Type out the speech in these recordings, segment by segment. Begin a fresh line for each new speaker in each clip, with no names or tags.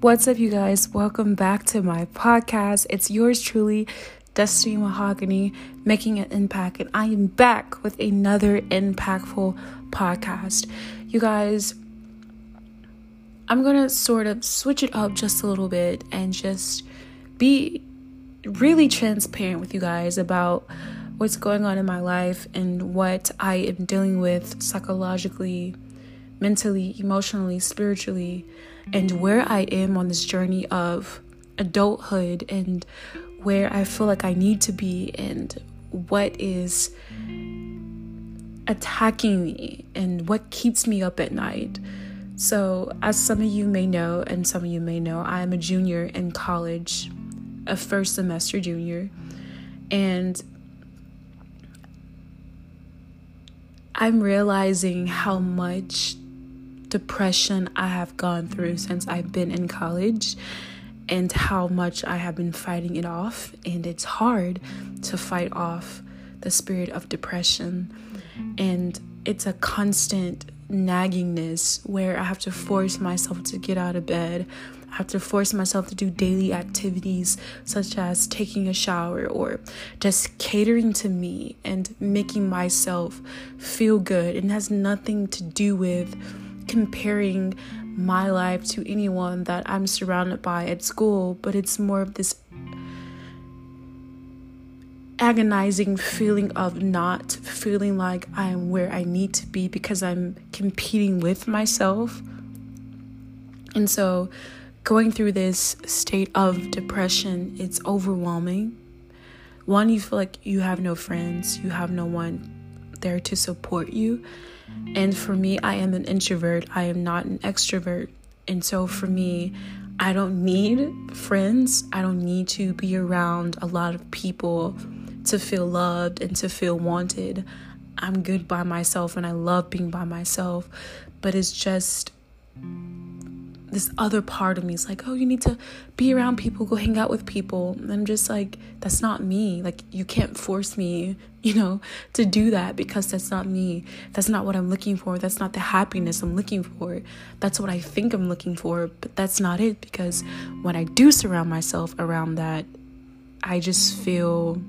What's up, you guys? Welcome back to my podcast. It's yours truly, Destiny Mahogany, making an impact, and I am back with another impactful podcast. You guys, I'm gonna sort of switch it up just a little bit and just be really transparent with you guys about what's going on in my life and what I am dealing with psychologically, mentally, emotionally, spiritually and where I am on this journey of adulthood and where I feel like I need to be and what is attacking me and what keeps me up at night. So, as some of you may know, and some of you may know, I am a junior in college, a first semester junior, and I'm realizing how much depression I have gone through since I've been in college and how much I have been fighting it off. And it's hard to fight off the spirit of depression. And it's a constant naggingness where I have to force myself to get out of bed. I have to force myself to do daily activities such as taking a shower or just catering to me and making myself feel good. And it has nothing to do with comparing my life to anyone that I'm surrounded by at school, but it's more of this agonizing feeling of not feeling like I'm where I need to be because I'm competing with myself. And so, going through this state of depression, it's overwhelming. One, you feel like you have no friends, you have no one there to support you. And for me, I am an introvert, I am not an extrovert. And so for me, I don't need friends. I don't need to be around a lot of people to feel loved and to feel wanted. I'm good by myself and I love being by myself. But it's just this other part of me is like, oh, you need to be around people, go hang out with people. And I'm just like, that's not me. Like, you can't force me, you know, to do that because that's not me. That's not what I'm looking for. That's not the happiness I'm looking for. That's what I think I'm looking for, but that's not it because when I do surround myself around that, I just feel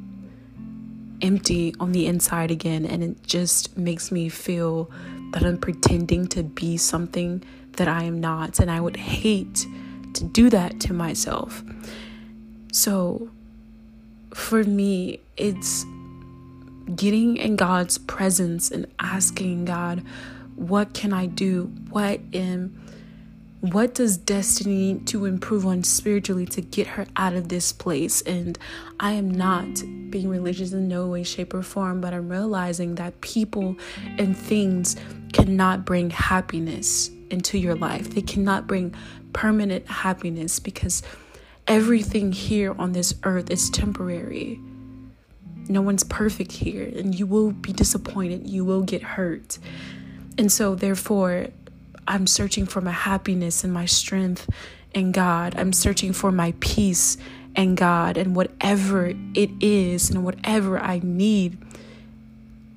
empty on the inside again and it just makes me feel that I'm pretending to be something that I am not. And I would hate to do that to myself. So for me, it's getting in God's presence and asking God, what can I do? What am what does destiny need to improve on spiritually to get her out of this place? And I am not being religious in no way, shape, or form, but I'm realizing that people and things cannot bring happiness into your life. They cannot bring permanent happiness because everything here on this earth is temporary. No one's perfect here, and you will be disappointed. You will get hurt. And so, therefore, I'm searching for my happiness and my strength in God. I'm searching for my peace in God, and whatever it is, and whatever I need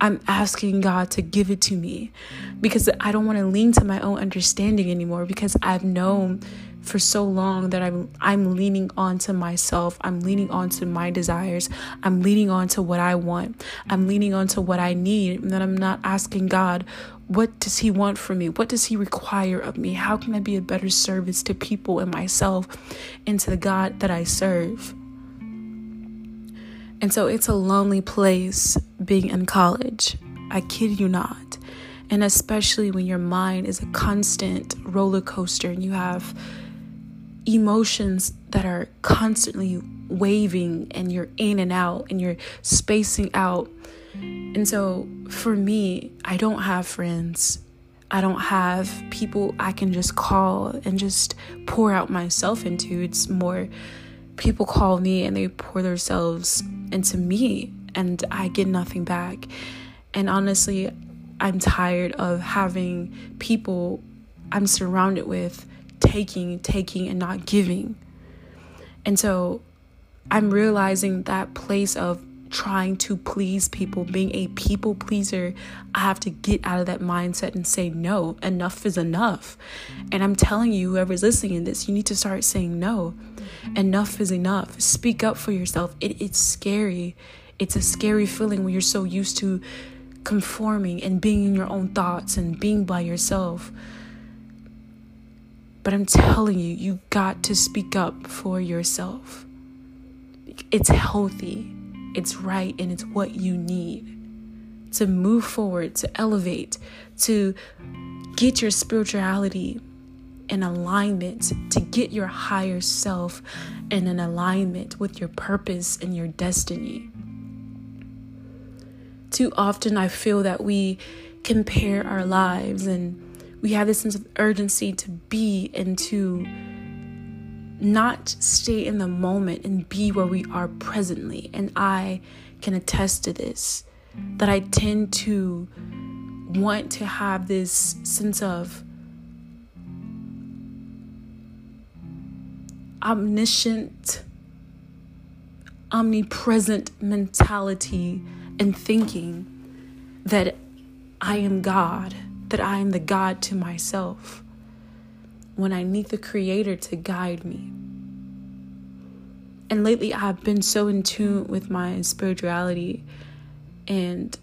I'm asking God to give it to me because I don't want to lean to my own understanding anymore because I've known for so long that I'm I'm leaning on to myself. I'm leaning on to my desires. I'm leaning on to what I want. I'm leaning on to what I need. And then I'm not asking God, what does he want from me? What does he require of me? How can I be a better service to people and myself and to the God that I serve? And so it's a lonely place being in college. I kid you not. And especially when your mind is a constant roller coaster and you have emotions that are constantly waving and you're in and out and you're spacing out. And so for me, I don't have friends. I don't have people I can just call and just pour out myself into. It's more people call me and they pour themselves into me and I get nothing back. And honestly, I'm tired of having people I'm surrounded with taking, taking, and not giving. And so I'm realizing that place of trying to please people, being a people pleaser, I have to get out of that mindset and say, no, enough is enough. And I'm telling you, whoever's listening to this, you need to start saying no. Enough is enough. Speak up for yourself. It, it's scary. It's a scary feeling when you're so used to conforming and being in your own thoughts and being by yourself. But I'm telling you, you got to speak up for yourself. It's healthy, it's right, and it's what you need to move forward, to elevate, to get your spirituality in alignment, to get your higher self in an alignment with your purpose and your destiny. Too often, I feel that we compare our lives and we have this sense of urgency to be and to not stay in the moment and be where we are presently. And I can attest to this that I tend to want to have this sense of omniscient, omnipresent mentality and thinking that I am God that I am the God to myself when I need the Creator to guide me. And lately, I've been so in tune with my spirituality and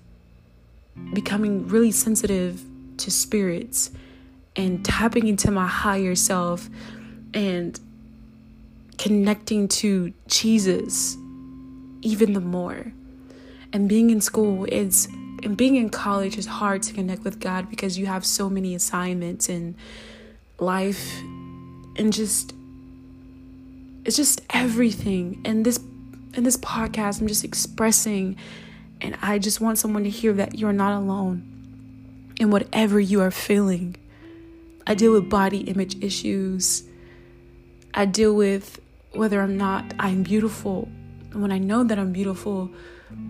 becoming really sensitive to spirits and tapping into my higher self and connecting to Jesus even the more. And being in school is and being in college is hard to connect with God because you have so many assignments and life and just it's just everything. And this in this podcast I'm just expressing and I just want someone to hear that you're not alone in whatever you are feeling. I deal with body image issues. I deal with whether I'm not I'm beautiful. When I know that I'm beautiful,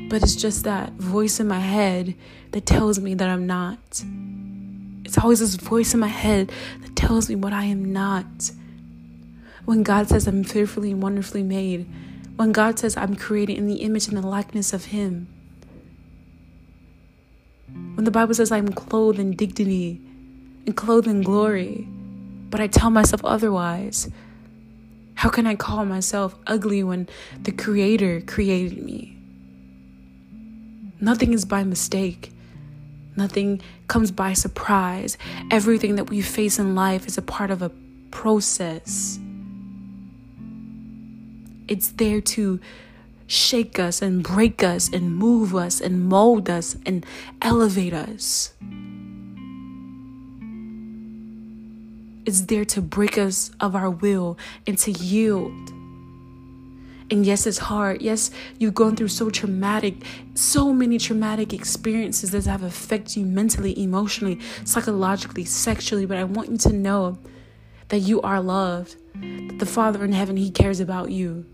but it's just that voice in my head that tells me that I'm not. It's always this voice in my head that tells me what I am not. When God says I'm fearfully and wonderfully made, when God says I'm created in the image and the likeness of Him, when the Bible says I'm clothed in dignity and clothed in glory, but I tell myself otherwise, how can I call myself ugly when the Creator created me? Nothing is by mistake. Nothing comes by surprise. Everything that we face in life is a part of a process. It's there to shake us and break us and move us and mold us and elevate us. It's there to break us of our will and to yield and yes, it's hard. Yes, you've gone through so traumatic, so many traumatic experiences that have affected you mentally, emotionally, psychologically, sexually. But I want you to know that you are loved, that the Father in heaven, He cares about you.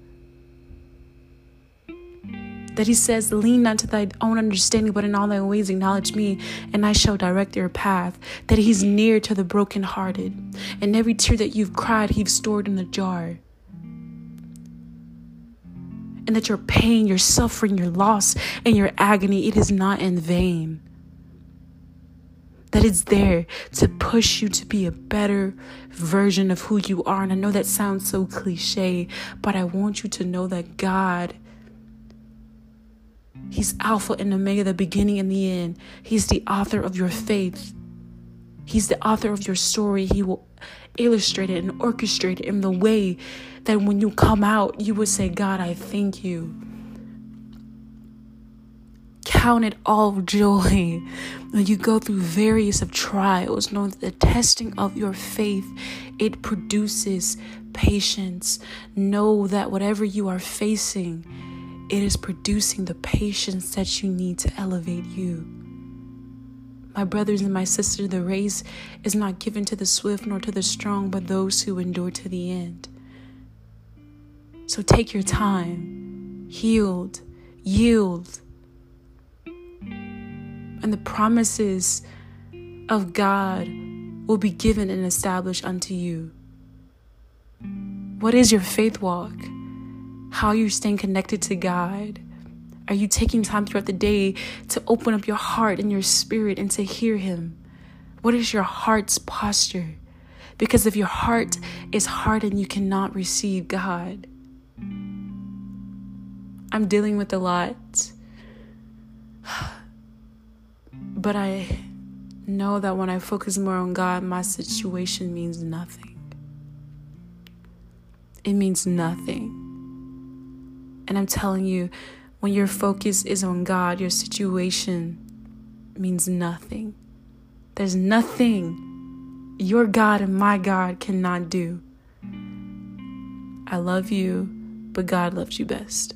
That He says, Lean not to thy own understanding, but in all thy ways acknowledge me, and I shall direct your path. That He's near to the brokenhearted, and every tear that you've cried, He's stored in a jar and that your pain, your suffering, your loss, and your agony, it is not in vain. That it's there to push you to be a better version of who you are. And I know that sounds so cliche, but I want you to know that God, He's Alpha and Omega, the beginning and the end. He's the author of your faith. He's the author of your story. He will illustrate it and orchestrate it in the way that when you come out, you would say, God, I thank you. Count it all joy when you go through various of trials, knowing that the testing of your faith it produces patience. Know that whatever you are facing, it is producing the patience that you need to elevate you. My brothers and my sisters, the race is not given to the swift nor to the strong, but those who endure to the end. So take your time, healed, yield. And the promises of God will be given and established unto you. What is your faith walk? How are you staying connected to God? Are you taking time throughout the day to open up your heart and your spirit and to hear Him? What is your heart's posture? Because if your heart is hardened, you cannot receive God. I'm dealing with a lot. But I know that when I focus more on God, my situation means nothing. It means nothing. And I'm telling you, when your focus is on God, your situation means nothing. There's nothing your God and my God cannot do. I love you, but God loves you best.